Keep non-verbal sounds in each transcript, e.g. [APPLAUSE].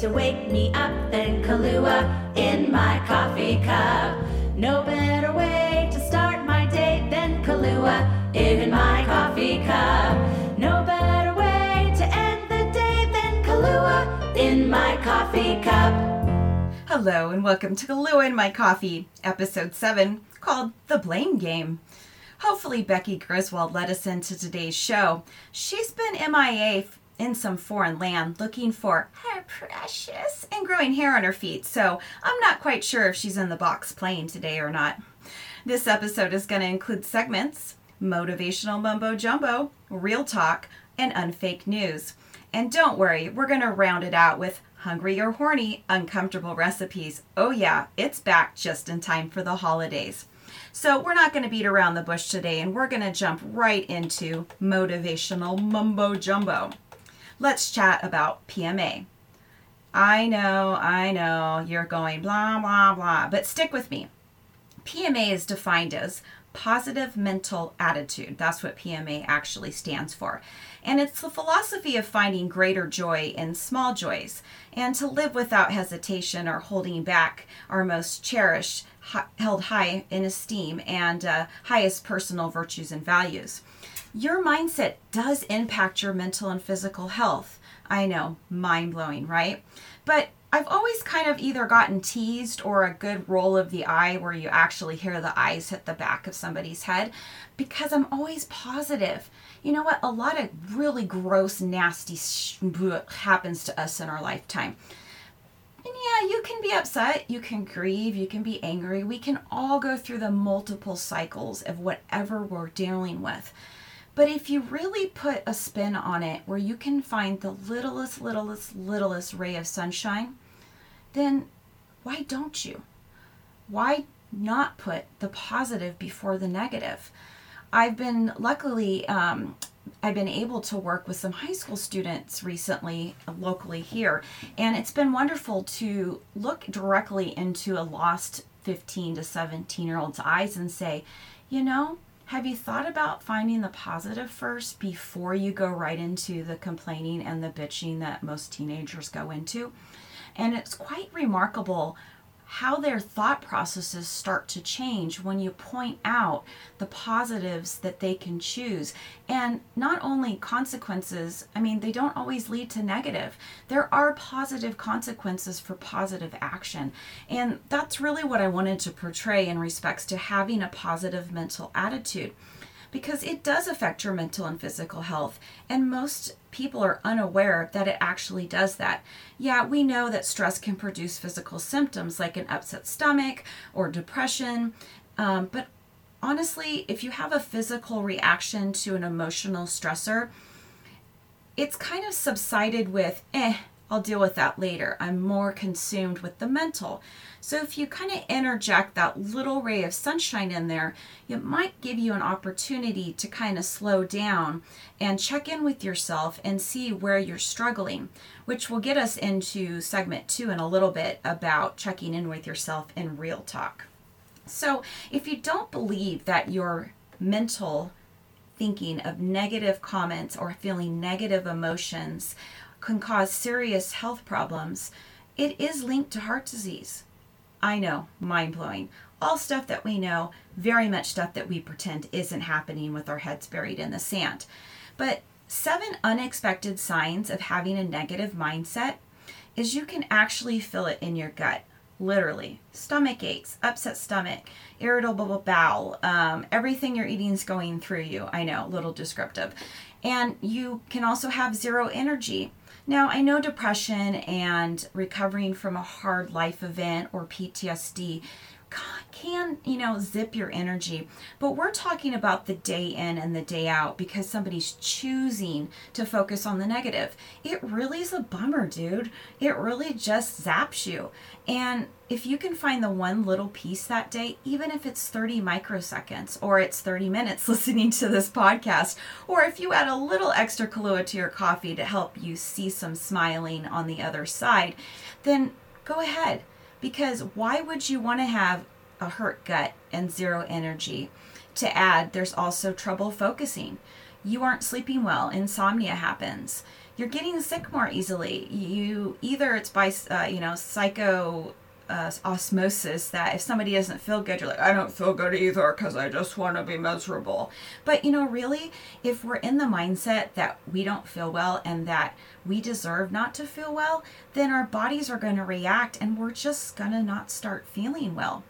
to wake me up than Kahlua in my coffee cup. No better way to start my day than Kahlua in my coffee cup. No better way to end the day than Kahlua in my coffee cup. Hello and welcome to Kahlua in My Coffee, episode 7, called The Blame Game. Hopefully, Becky Griswold led us into today's show. She's been MIA in some foreign land looking for her precious and growing hair on her feet, so I'm not quite sure if she's in the box playing today or not. This episode is going to include segments motivational mumbo jumbo, real talk, and unfake news. And don't worry, we're going to round it out with hungry or horny, uncomfortable recipes. Oh, yeah, it's back just in time for the holidays. So, we're not going to beat around the bush today and we're going to jump right into motivational mumbo jumbo let's chat about PMA. I know, I know, you're going blah, blah, blah, but stick with me. PMA is defined as positive mental attitude. That's what PMA actually stands for. And it's the philosophy of finding greater joy in small joys and to live without hesitation or holding back our most cherished, held high in esteem, and uh, highest personal virtues and values your mindset does impact your mental and physical health. I know, mind blowing, right? But I've always kind of either gotten teased or a good roll of the eye where you actually hear the eyes hit the back of somebody's head because I'm always positive. You know what? A lot of really gross, nasty sh- happens to us in our lifetime. And yeah, you can be upset, you can grieve, you can be angry. We can all go through the multiple cycles of whatever we're dealing with. But if you really put a spin on it where you can find the littlest, littlest, littlest ray of sunshine, then why don't you? Why not put the positive before the negative? I've been luckily, um, I've been able to work with some high school students recently, locally here, and it's been wonderful to look directly into a lost 15 to 17 year old's eyes and say, you know, have you thought about finding the positive first before you go right into the complaining and the bitching that most teenagers go into? And it's quite remarkable how their thought processes start to change when you point out the positives that they can choose. And not only consequences, I mean, they don't always lead to negative. There are positive consequences for positive action. And that's really what I wanted to portray in respects to having a positive mental attitude because it does affect your mental and physical health. And most people are unaware that it actually does that. Yeah, we know that stress can produce physical symptoms like an upset stomach or depression, um, but honestly, if you have a physical reaction to an emotional stressor, it's kind of subsided with, eh, I'll deal with that later. I'm more consumed with the mental. So if you kind of interject that little ray of sunshine in there, it might give you an opportunity to kind of slow down and check in with yourself and see where you're struggling, which will get us into segment two in a little bit about checking in with yourself in real talk. So if you don't believe that your mental thinking of negative comments or feeling negative emotions can cause serious health problems, it is linked to heart disease. I know, mind blowing. All stuff that we know, very much stuff that we pretend isn't happening with our heads buried in the sand. But seven unexpected signs of having a negative mindset is you can actually feel it in your gut literally stomach aches upset stomach irritable bowel um, everything you're eating is going through you i know little descriptive and you can also have zero energy now, I know depression and recovering from a hard life event or PTSD can, you know, zip your energy. But we're talking about the day in and the day out because somebody's choosing to focus on the negative. It really is a bummer, dude. It really just zaps you. And if you can find the one little piece that day, even if it's 30 microseconds or it's 30 minutes [LAUGHS] listening to this podcast, or if you add a little extra Kahlua to your coffee to help you see some smiling on the other side, then go ahead because why would you want to have a hurt gut and zero energy? To add, there's also trouble focusing. you aren't sleeping well, insomnia happens. You're getting sick more easily. You either it's by uh, you know psycho uh, osmosis that if somebody doesn't feel good, you're like, I don't feel good either because I just want to be miserable. But you know, really, if we're in the mindset that we don't feel well and that we deserve not to feel well, then our bodies are going to react and we're just going to not start feeling well.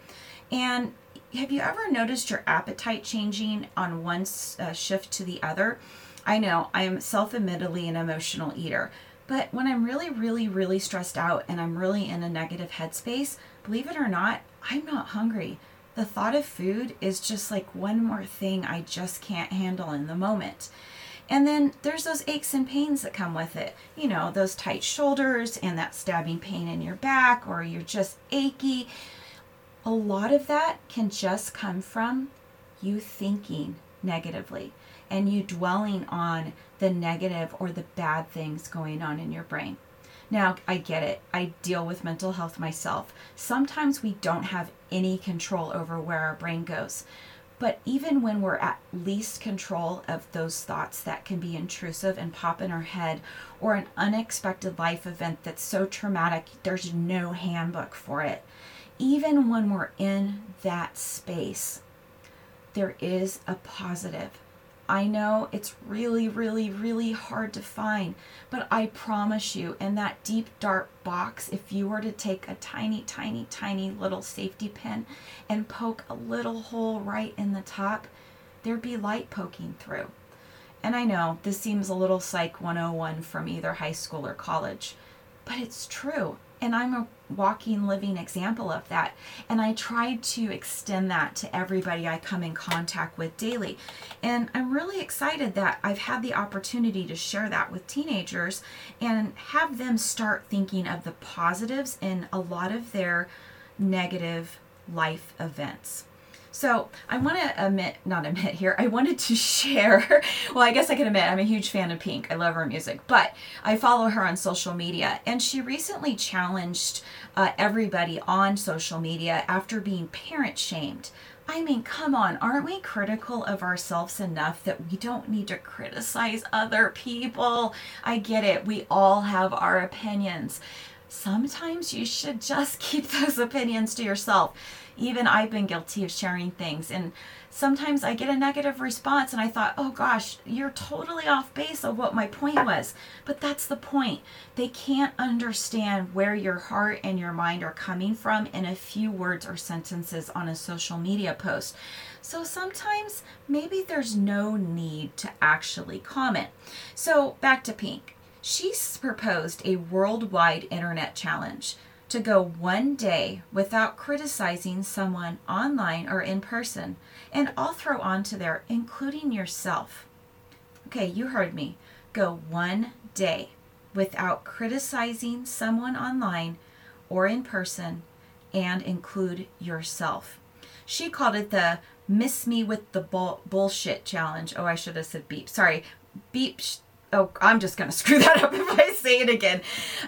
And have you ever noticed your appetite changing on one uh, shift to the other? I know I am self admittedly an emotional eater. But when I'm really, really, really stressed out and I'm really in a negative headspace, believe it or not, I'm not hungry. The thought of food is just like one more thing I just can't handle in the moment. And then there's those aches and pains that come with it. You know, those tight shoulders and that stabbing pain in your back, or you're just achy. A lot of that can just come from you thinking negatively and you dwelling on the negative or the bad things going on in your brain. Now, I get it. I deal with mental health myself. Sometimes we don't have any control over where our brain goes. But even when we're at least control of those thoughts that can be intrusive and pop in our head, or an unexpected life event that's so traumatic, there's no handbook for it. Even when we're in that space, there is a positive I know it's really, really, really hard to find, but I promise you, in that deep, dark box, if you were to take a tiny, tiny, tiny little safety pin and poke a little hole right in the top, there'd be light poking through. And I know this seems a little psych 101 from either high school or college, but it's true. And I'm a walking, living example of that. And I try to extend that to everybody I come in contact with daily. And I'm really excited that I've had the opportunity to share that with teenagers and have them start thinking of the positives in a lot of their negative life events. So I want to admit, not admit here, I wanted to [LAUGHS] share. Well, I guess I can admit I'm a huge fan of Pink. I love her music, but I follow her on social media, and she recently challenged uh, everybody on social media after being parent shamed. I mean, come on, aren't we critical of ourselves enough that we don't need to criticize other people? I get it, we all have our opinions. Sometimes you should just [LAUGHS] keep those opinions to yourself even I've been guilty of sharing things. And sometimes I get a negative response, and I thought, oh gosh, you're totally off base of what my point was. But that's the point. They can't understand where your heart and your mind are coming from in a few words or sentences on a social media post. So sometimes maybe there's no need to actually comment. So back to Pink. She's proposed a worldwide internet challenge to go one day without criticizing someone online or in person. And I'll throw on to there, including yourself. Okay, you heard me. Go one day without criticizing someone online or in person and include yourself. She called it the Miss Me with the bull- Bullshit Challenge. Oh, I should have said beep. Sorry. Beep. Sh- oh, I'm just going [LAUGHS] to screw that up if I say it again.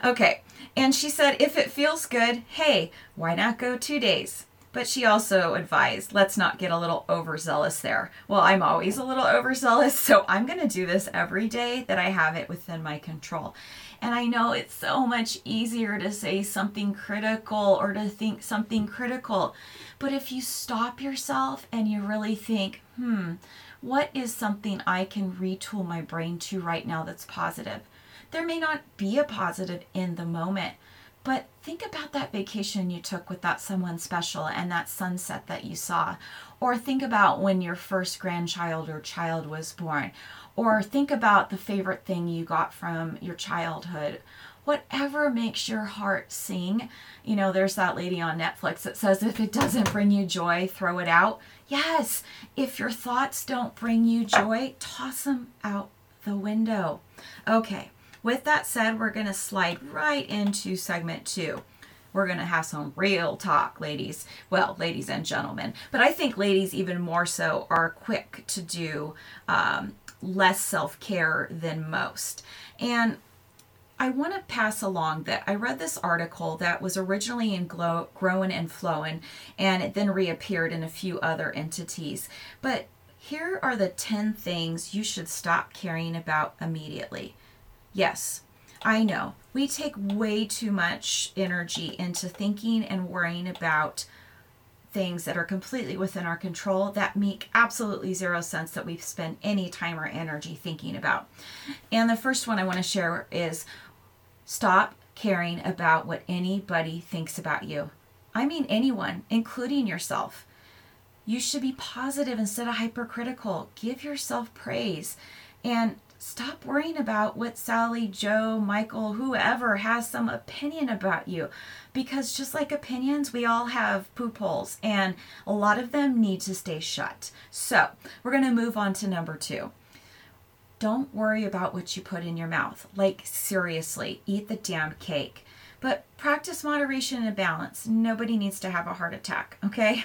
Okay. And she said, if it feels good, hey, why not go two days? But she also advised, let's not get a little overzealous there. Well, I'm always a little overzealous, so I'm going to do this every day that I have it within my control. And I know it's so much easier to say something critical or to think something critical. But if you stop yourself and you really think, hmm, what is something I can retool my brain to right now that's positive? There may not be a positive in the moment, but think about that vacation you took with that someone special and that sunset that you saw. Or think about when your first grandchild or child was born. Or think about the favorite thing you got from your childhood. Whatever makes your heart sing. You know, there's that lady on Netflix that says if it doesn't bring you joy, throw it out. Yes, if your thoughts don't bring you joy, toss them out the window. Okay, with that said, we're going to slide right into segment two. We're going to have some real talk, ladies. Well, ladies and gentlemen. But I think ladies, even more so, are quick to do um, less self care than most. And I want to pass along that I read this article that was originally in Glow, Growin' and Flowing, and it then reappeared in a few other entities. But Here are the 10 things you should stop caring about immediately. Yes, I know we take way too much energy into thinking and worrying about things that are completely within our control that make absolutely zero sense that we spend any time or energy thinking about. And the first one I want to share is stop caring about what anybody thinks about you. I mean, anyone, including yourself. You should be positive instead of hypercritical. Give yourself praise and stop worrying about what Sally, Joe, Michael, whoever has some opinion about you. Because just like opinions, we all have poop holes and a lot of them need to stay shut. So we're going to move on to number two. Don't worry about what you put in your mouth. Like, seriously, eat the damn cake. But practice moderation and balance. Nobody needs to have a heart attack, okay?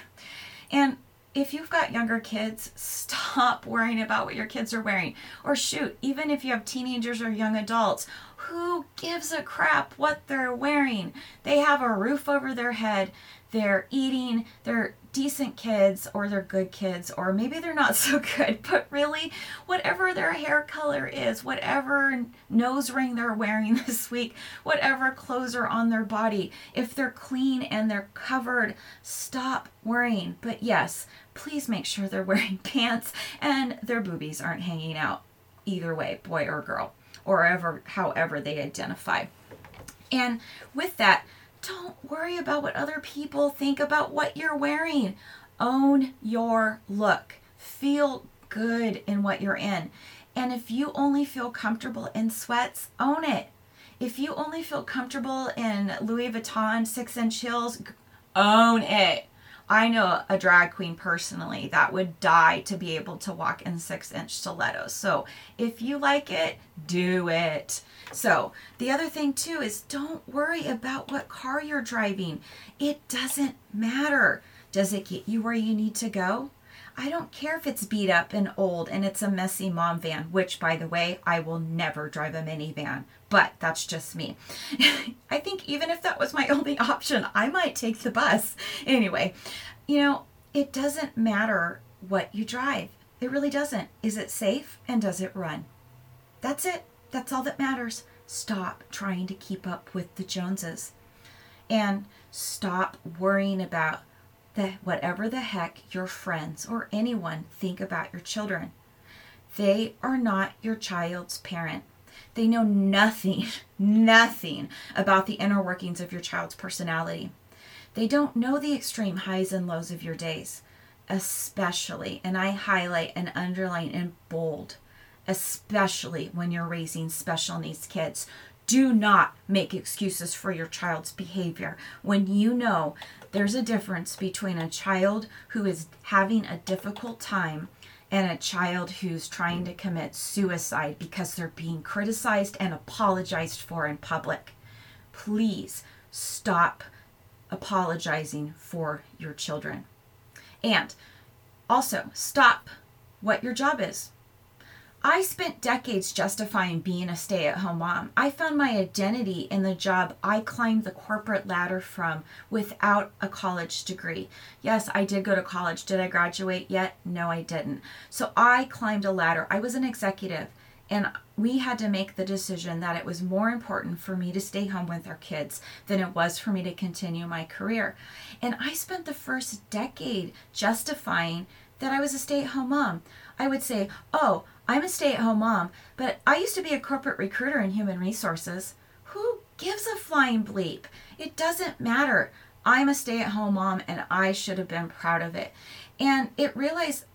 And if you've got younger kids, stop worrying about what your kids are wearing. Or shoot, even if you have teenagers or young adults, who gives a crap what they're wearing? They have a roof over their head, they're eating, they're decent kids or they're good kids or maybe they're not [LAUGHS] so good but really whatever their hair color is whatever nose ring they're wearing [LAUGHS] this week whatever clothes are on their body if they're clean and they're covered stop worrying. But yes please make sure they're [LAUGHS] wearing pants and their boobies aren't hanging out either way boy or girl or ever however they identify. And with that don't worry about what other people think about what you're wearing. Own your look. Feel good in what you're in. And if you only feel comfortable in sweats, own it. If you only feel comfortable in Louis Vuitton six inch heels, own it. I know a drag queen personally that would die to be able to walk in six inch stilettos. So if you like it, do it. So the other thing too is don't worry about what car you're driving. It doesn't matter. Does it get you where you need to go? I don't care if it's beat up and old and it's a messy mom van, which, by the way, I will never drive a minivan, but that's just me. [LAUGHS] I think even if that was my [LAUGHS] only option, I might take the bus. Anyway, you know, it doesn't matter what you drive. It really doesn't. Is it safe and does it run? That's it. That's all that matters. Stop trying to keep up with the Joneses and stop worrying about the whatever the heck your friends or anyone think about your children. They are not your child's parent. They know nothing, [LAUGHS] nothing about the inner workings of your child's personality. They don't know the extreme highs and lows of your days, especially, and I highlight and underline in bold, especially when you're raising special needs kids. Do not make excuses for your child's behavior when you know there's a difference between a child who is having a difficult time and a child who's trying to commit suicide because they're being criticized and apologized for in public. Please stop apologizing for your children. And also, stop what your job is. I spent decades justifying being a stay at home mom. I found my identity in the job I climbed the corporate ladder from without a college degree. Yes, I did go to college. Did I graduate yet? No, I didn't. So I climbed a ladder. I was an executive, and we had to make the decision that it was more important for me to stay home with our kids than it was for me to continue my career. And I spent the first decade justifying that I was a stay at home mom. I would say, oh, I'm a stay at home mom, but I used to be a corporate recruiter in human resources. Who gives a flying bleep? It doesn't matter. I'm a stay at home mom and I should have been proud of it. And it realized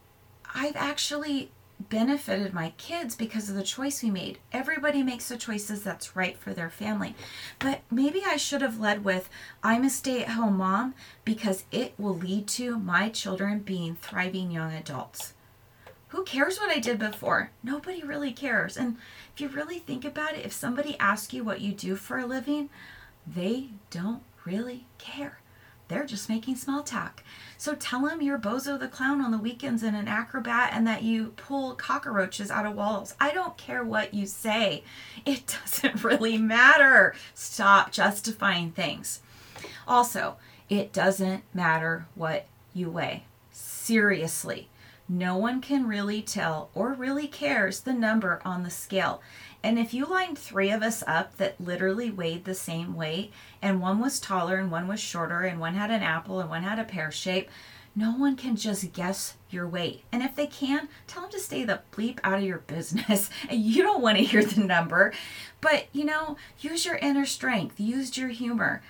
I've actually benefited my kids because of the choice we made. Everybody makes the choices that's right for their family. But maybe I should have led with I'm a stay at home mom because it will lead to my children being thriving young adults who cares what I did before? Nobody really cares. And if you really think about it, if somebody asks you what you do for a living, they don't really care. They're just making small talk. So tell them you're Bozo the Clown on the weekends and an acrobat and that you pull cockroaches out of walls. I don't care what you say. It [LAUGHS] doesn't really matter. Stop justifying things. Also, it doesn't matter what you weigh. Seriously No one can really tell or really cares the number on the scale. And if you lined three of us up that literally weighed the same weight, and one was taller and one was shorter, and one had an apple and one had a pear shape, no one can just guess your weight. And if they can, tell them to stay the bleep out of your business. [LAUGHS] And you don't want to hear the number. But, you know, use your inner strength, use your humor,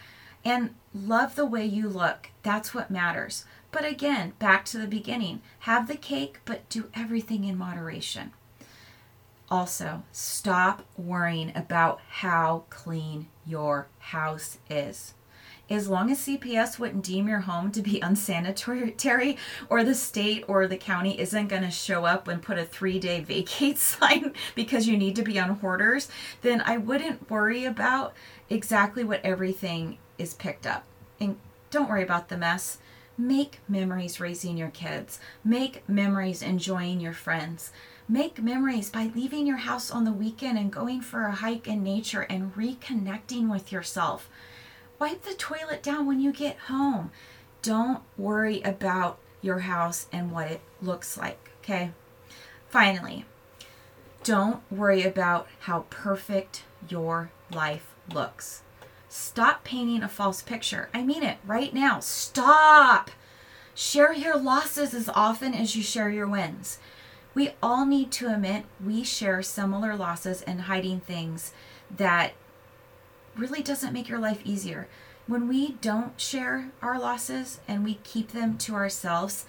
and love the way you look. That's what matters. But again, back to the beginning have the cake, but do everything in moderation. Also, stop worrying about how clean your house is. As long as CPS wouldn't deem your home to be [LAUGHS] unsanitary, or the state or the county isn't going to show up and put a three day vacate [LAUGHS] sign because you need to be on hoarders, then I wouldn't worry about exactly what everything is picked up. And don't worry about the mess. Make memories raising your kids, make memories enjoying your friends. Make memories by leaving your house on the weekend and going for a hike in nature and reconnecting with yourself. Wipe the toilet down when you get home. Don't worry about your house and what it looks like, okay? Finally, don't worry about how perfect your life looks. Stop painting a false picture. I mean it right now. Stop. Share your losses as often as you share your wins. We all need to admit we share similar losses and hiding things that really doesn't make your life easier. When we don't share our losses and we keep them to ourselves,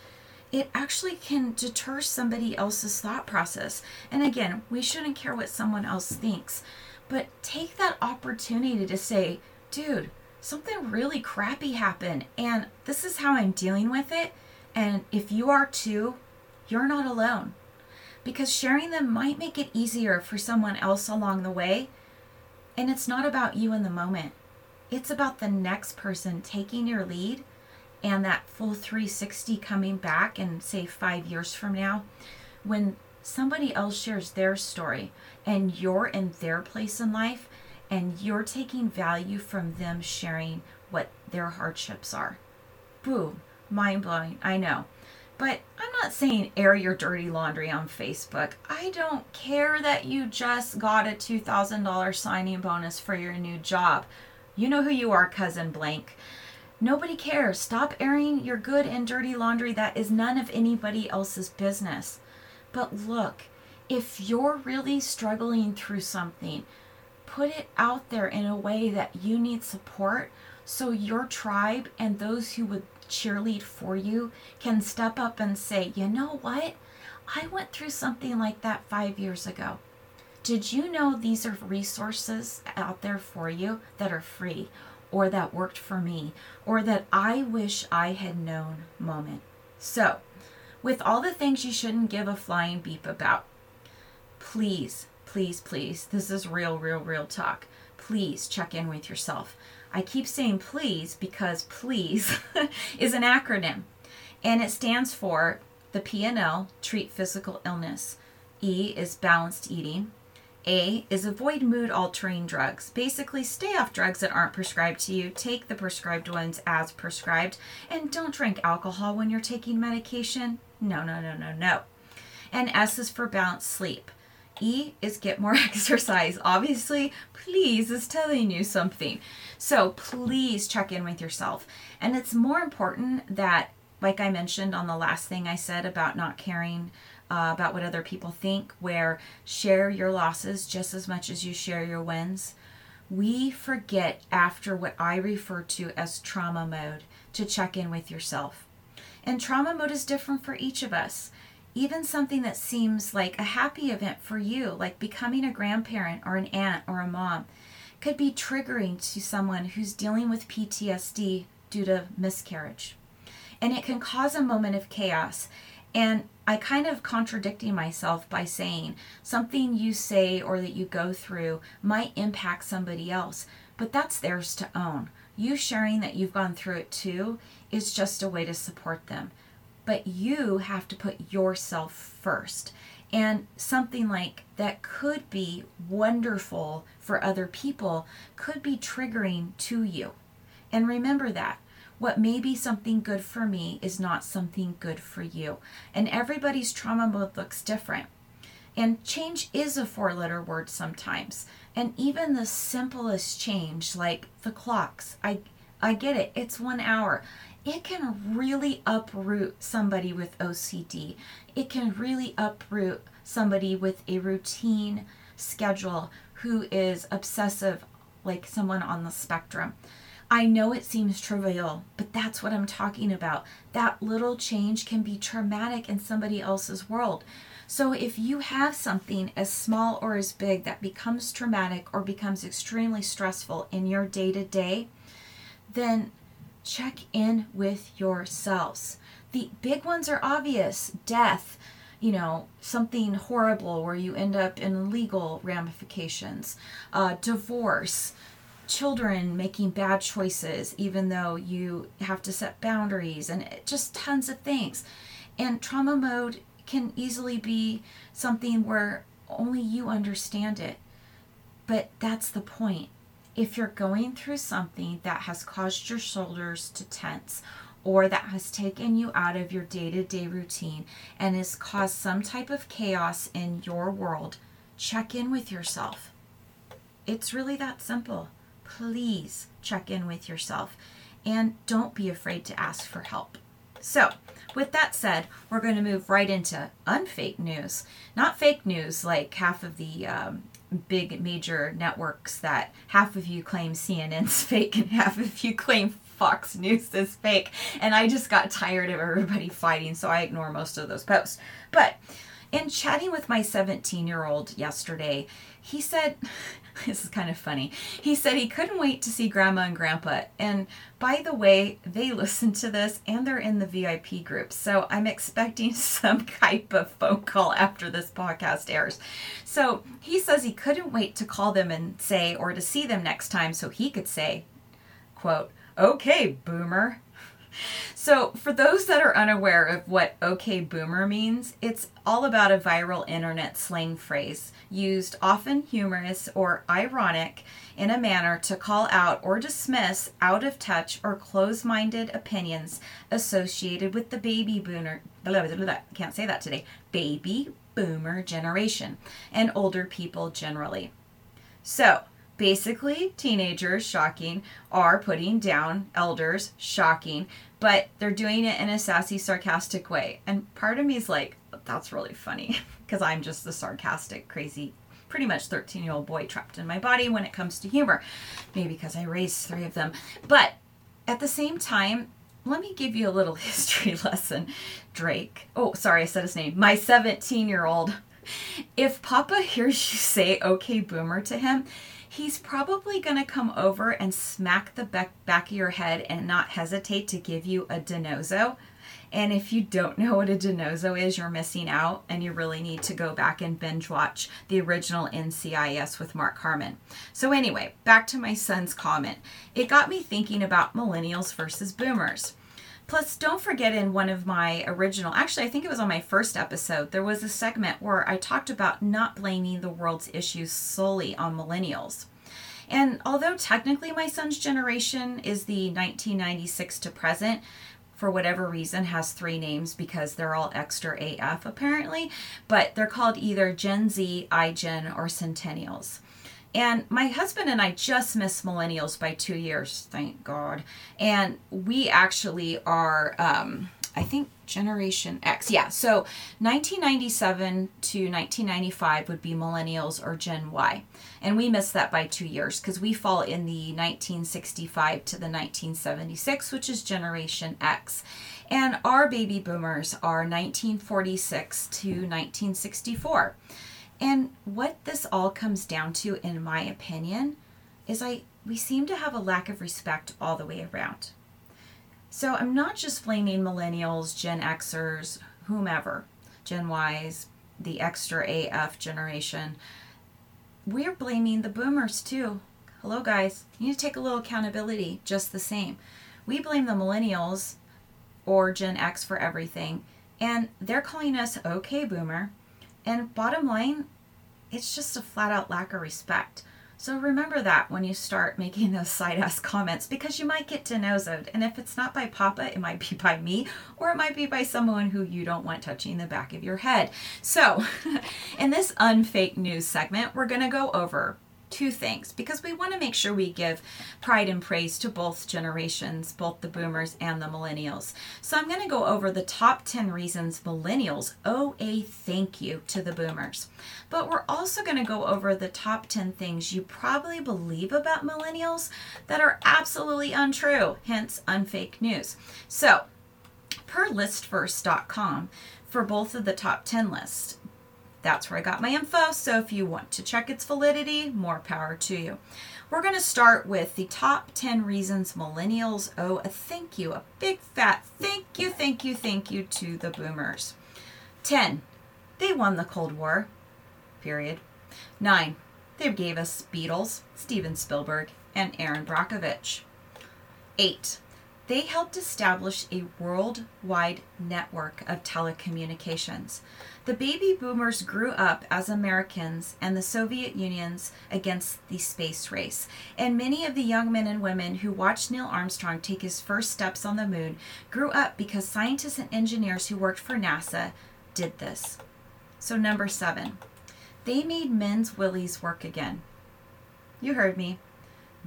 it actually can deter somebody else's thought process. And again, we shouldn't care what someone else thinks, but take that opportunity to say, dude, something really crappy happened, and this is how I'm dealing with it. And if you are too, you're not alone because sharing them might make it easier for someone else along the way. And it's not about you in the moment, it's about the next person taking your lead and that full 360 coming back and say five years from now when somebody else shares their story and you're in their place in life and you're taking value from them sharing what their hardships are. Boom, mind blowing, I know. But I'm not saying air your dirty laundry on Facebook. I don't care that you just got a $2,000 signing bonus for your new job. You know who you are, cousin blank. Nobody cares. Stop airing your good and dirty laundry that is none of anybody else's business. But look, if you're really struggling through something, put it out there in a way that you need support so your tribe and those who would cheerlead for you can step up and say, you know what? I went through something like that five years ago. Did you know these are resources out there for you that are free or that worked for me or that I wish I had known moment? So, with all the things you shouldn't give a flying beep about, please, please, please, this is real, real, real talk. Please check in with yourself. I keep saying please because please [LAUGHS] is an acronym and it stands for the P&L, treat physical illness. E is balanced eating. A is avoid mood altering drugs. Basically, stay off drugs that aren't prescribed to you, take the prescribed ones as prescribed, and don't drink alcohol when you're taking medication. No, no, no, no, no. And S is for balanced sleep. E is get more [LAUGHS] exercise. Obviously, please is telling you something. So please check in with yourself. And it's more important that, like I mentioned on the last thing I said about not caring uh, about what other people think, where share your losses just as much as you share your wins. We forget after what I refer to as trauma mode to check in with yourself. And trauma mode is different for each of us even something that seems like a happy event for you, like becoming a grandparent or an aunt or a mom, could be triggering to someone who's dealing with PTSD due to miscarriage. And it can cause a moment of chaos. And I kind of contradicting myself by saying something you say or that you go through might impact somebody else, but that's theirs to own. You sharing that you've gone through it too is just a way to support them but you have to put yourself first. And something like that could be wonderful for other people could be triggering to you. And remember that what may be something good for me is not something good for you. And everybody's trauma mode looks different. And change is a four letter word sometimes. And even the simplest change, like the clocks, I, I get it, it's one hour. It can really uproot somebody with OCD. It can really uproot somebody with a routine schedule who is obsessive, like someone on the spectrum. I know it seems trivial, but that's what I'm talking about. That little change can be traumatic in somebody else's world. So if you have something as small or as big that becomes traumatic or becomes extremely stressful in your day to day, then check in with yourselves. The big ones are obvious death, you know, something horrible where you end up in legal ramifications, uh, divorce, children making bad choices, even though you have to set boundaries, and just tons of things. And trauma mode can easily be something where only you understand it. But that's the point. If you're going through something that has caused your shoulders to tense or that has taken you out of your day to day routine and has caused some type of chaos in your world, check in with yourself. It's really that simple. Please check in with yourself and don't be afraid to ask for help. So, with that said, we're going to move right into unfake news. Not fake news like half of the um, big major networks that half of you claim CNN's [LAUGHS] fake and half of you claim Fox News is fake. And I just got tired of everybody fighting, so I ignore most of those posts. But in chatting with my 17 year old yesterday, he said, [LAUGHS] this is kind of funny. He said he couldn't wait to see grandma and grandpa. And by the way, they [LAUGHS] listen to this and they're in the VIP group. So I'm expecting [LAUGHS] some type of phone call after this podcast airs. So he says he couldn't wait to call them and say, or to see them next time so he could say, quote, okay, boomer. So, for those that are unaware of what OK Boomer means, it's all about a viral internet slang phrase used often humorous or ironic in a manner to call out or dismiss out of touch or close minded opinions associated with the baby boomer, blah, blah, blah, can't say that today, baby boomer generation and older people generally. So, basically teenagers shocking are putting down elders shocking but they're doing it in a sassy sarcastic way. And part of me is like that's really funny [LAUGHS] because i'm just the sarcastic crazy pretty much 13 year old boy trapped in my body when it comes to humor. Maybe because i raised three of them. But at the same time let me give you a little [LAUGHS] history lesson drake. Oh sorry i said his name. My 17 year old if papa hears you say okay boomer to him he's probably going to come over and smack the back, back of your head and not hesitate to give you a DiNozzo. And if you don't know what a DiNozzo is, you're missing out, and you really need to go back and binge watch the original NCIS with Mark Harmon. So, anyway, back to my son's comment. It got me thinking about millennials versus boomers. Plus, don't forget in one of my original, actually, I think it was on my first episode, there was a segment where I talked about not blaming the world's issues solely on millennials. And although technically my son's generation is the 1996 to present, for whatever reason has three names because they're all extra AF apparently, but they're called either Gen Z, iGen, or Centennials. And my husband and I just missed millennials by two years, thank God. And we actually are, um, I think, Generation X. Yeah, so 1997 to 1995 would be millennials or Gen Y. And we missed that by two years because we fall in the 1965 to the 1976, which is Generation X. And our baby boomers are 1946 to 1964. And what this all comes down to, in my opinion, is I we seem to have a lack of respect all the way around. So I'm not just blaming millennials, Gen Xers, whomever, Gen Ys, the extra AF generation. We're blaming the boomers too. Hello, guys. You need to take a little accountability just the same. We blame the millennials or Gen X for everything, and they're calling us okay boomer. And bottom line, it's just a flat out lack of respect. So remember that when you start making those [LAUGHS] side ass comments because you might get DiNozzoed. And if it's not by Papa, it might be [LAUGHS] by me or it might be by someone who you don't want touching the back of your head. So [LAUGHS] in this unfake news segment, we're going to go over two things because we want to make sure we give pride and praise to both generations, both the boomers and the millennials. So I'm going to go over the top 10 reasons millennials owe a thank you to the boomers. But we're also going to go over the top 10 things you probably believe about millennials that are absolutely untrue, hence unfake news. So, per listverse.com, for both of the top 10 lists, that's where I got my info. So if you want to check its validity, more power to you. We're going to start with the top 10 reasons millennials owe a thank you, a big fat thank you, thank you, thank you to the boomers. 10. They won the Cold War. Period. 9. They gave us Beatles, Steven Spielberg, and Erin Brockovich. 8. They helped establish a worldwide network of telecommunications. The baby boomers grew up as Americans and the Soviet Union's against the space race. And many of the young men and women who watched Neil Armstrong take his first steps on the moon grew up because scientists and engineers who worked for NASA did this. So, number seven, they made men's willies work again. You heard me.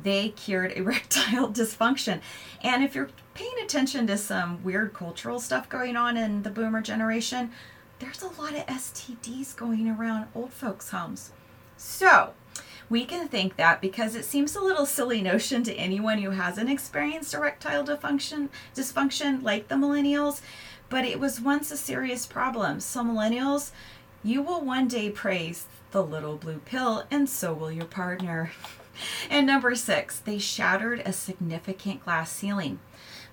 They cured erectile [LAUGHS] dysfunction. And if you're paying attention to some weird cultural stuff going on in the boomer generation, there's a lot of STDs going around old folks' homes. So, we can think that because it seems a little silly notion to anyone who hasn't experienced erectile dysfunction, dysfunction like the millennials, but it was once a serious problem. So, millennials, you will one day praise the little blue pill, and so will your partner. [LAUGHS] and number six, they shattered a significant glass ceiling.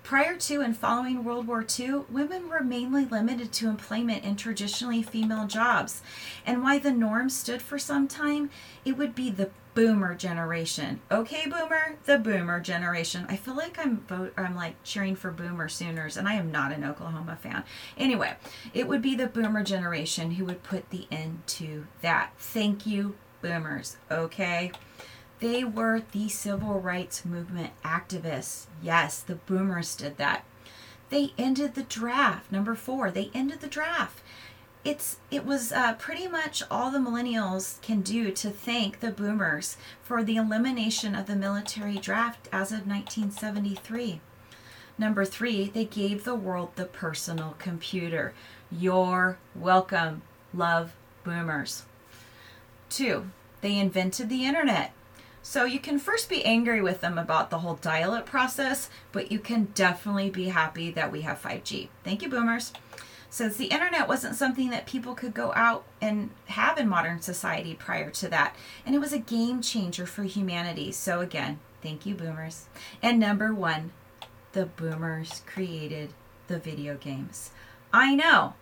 Prior to and following World War II, women were mainly limited to employment in traditionally female jobs. And why the norm stood for some time, it would be the boomer generation. Okay, boomer, the boomer generation. I feel like I'm I'm like cheering for boomer sooners and I am not an Oklahoma fan. Anyway, it would be the boomer generation who would put the end to that. Thank you, boomers. Okay? They were the civil rights movement activists. Yes, the boomers did that. They ended the draft. Number four, they ended the draft. It's it was uh, pretty much all the millennials can do to thank the boomers for the elimination of the military draft as of 1973. Number three, they gave the world the personal computer. You're welcome. Love boomers. Two, they invented the internet. So you can first be angry with them about the whole dial up process, but you can definitely be happy that we have 5G. Thank you, boomers. Since the internet wasn't something that people could go out and have in modern society prior to that, and it was a game changer for humanity. So, again, thank you, boomers. And number one, the boomers created the video games. I know.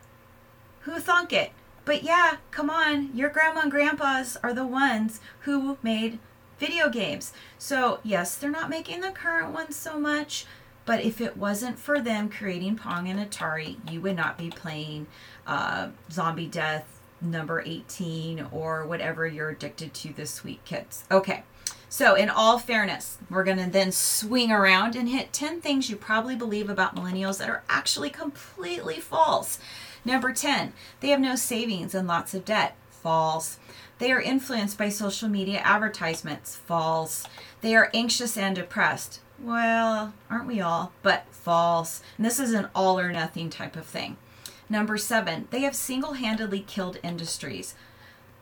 Who thunk it? But yeah, come on, your grandma and grandpas are the ones who made video games. So, yes, they're not making the current ones so much, but if it wasn't for them creating Pong and Atari, you would not be playing uh, Zombie Death number 18 or whatever you're addicted to this sweet kids. Okay. So, in all fairness, we're going to then swing around and hit 10 things you probably believe about millennials that are actually completely false. Number 10, they have no savings and lots of debt. False. They are influenced by social media advertisements. False. They are anxious and depressed. Well, aren't we all? But false. And this is an all or nothing type of thing. Number seven, they have single handedly killed industries.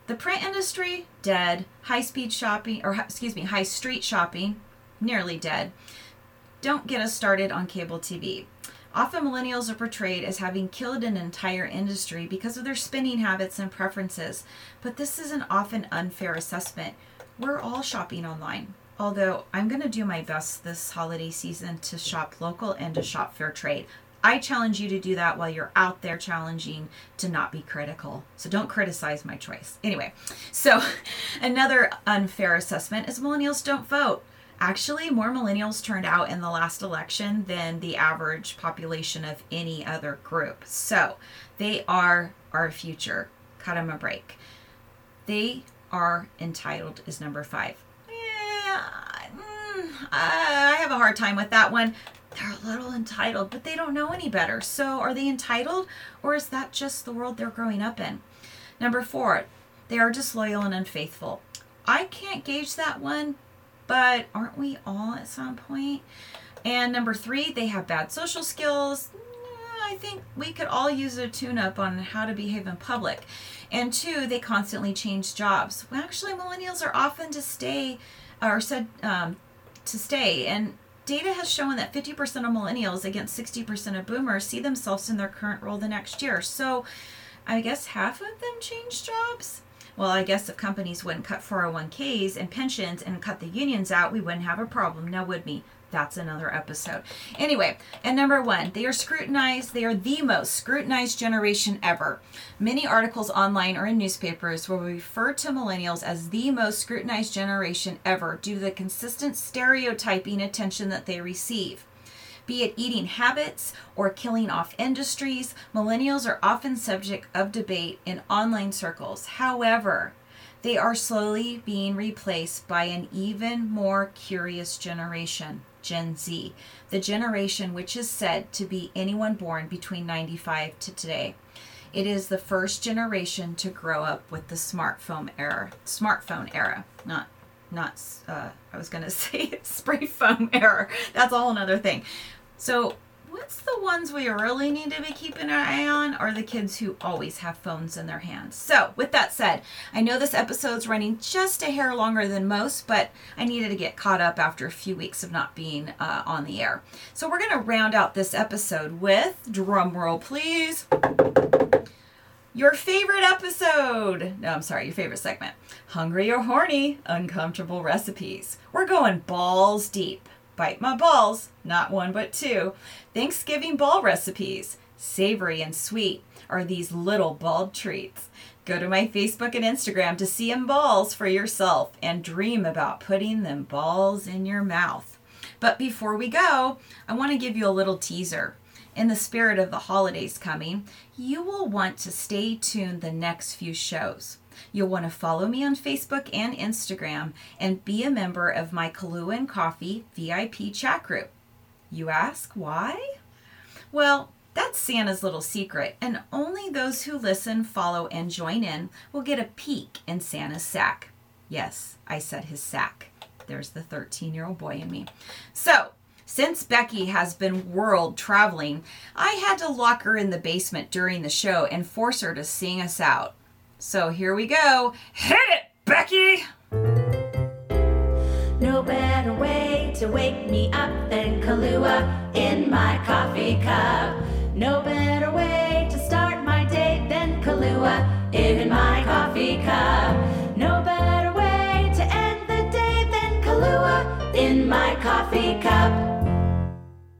The print industry, dead. High speed shopping, or excuse me, high street shopping, nearly dead. Don't get us started on cable TV. Often millennials are portrayed as having killed an entire industry because of their spending habits and preferences, but this is an often unfair assessment. We're all shopping online. Although I'm going to do my best this holiday season to shop local and to shop fair trade. I challenge you to do that while you're out there challenging to not be critical. So don't criticize my choice. Anyway, so [LAUGHS] another unfair assessment is millennials don't vote. Actually, more millennials turned out in the last election than the average population of any other group. So they are our future. Cut them a break. They are entitled, is number five. Yeah, mm, uh, I have a hard time with that one. They're a little entitled, but they don't know any better. So are they entitled, or is that just the world they're growing up in? Number four, they are disloyal and unfaithful. I can't gauge that one, but aren't we all at some point? And number three, they have bad social skills. I think we could all use a tune up on how to behave in public. And two, they constantly change jobs. Well, actually, millennials are often to stay, or said um, to stay. And data has shown that 50% of millennials against 60% of boomers see themselves in their current role the next year. So I guess half of them change jobs. Well, I guess if companies wouldn't cut 401ks and pensions and cut the unions out, we wouldn't have a problem, now would we? That's another episode. Anyway, and number one, they are scrutinized. They are the most scrutinized generation ever. Many articles online or in newspapers will refer to millennials as the most scrutinized generation ever due to the consistent stereotyping attention that they receive. Be it eating habits or killing off industries, millennials are often subject of debate in online circles. However, they are slowly being replaced by an even more curious generation, Gen Z, the generation which is said to be anyone born between 95 to today. It is the first generation to grow up with the smartphone era. Smartphone era, not not uh, I was gonna [LAUGHS] say spray foam era. That's all another thing. So what's the ones we really need to be keeping an eye on are the kids who always have phones in their hands. So, with that said, I know this episode's running just a hair longer than most, but I needed to get caught up after a few weeks of not being uh, on the air. So, we're to round out this episode with drum roll, please. Your favorite episode. No, I'm sorry, your favorite segment. Hungry or horny, uncomfortable recipes. We're going balls deep. Bite my balls, not one but two. Thanksgiving ball recipes, savory and sweet, are these little balled treats. Go to my Facebook and Instagram to see them balls for yourself and dream about putting them balls in your mouth. But before we go, I want to give you a little teaser. In the spirit of the holidays coming, you will want to stay tuned the next few shows. You'll want to follow me on Facebook and Instagram and be a member of my Kahlua and Coffee VIP chat group. You ask why? Well, that's Santa's little secret, and only those who listen, follow, and join in will get a peek in Santa's sack. Yes, I said his sack. There's the 13 year old boy in me. So, since Becky has been world traveling, I had to lock her in the basement during the show and force her to sing us out. So here we go. Hit it, Becky! No better way to wake me up than Kahlua in my coffee cup. No better way to start my day than Kahlua in my coffee cup. No better way to end the day than Kahlua in my coffee cup.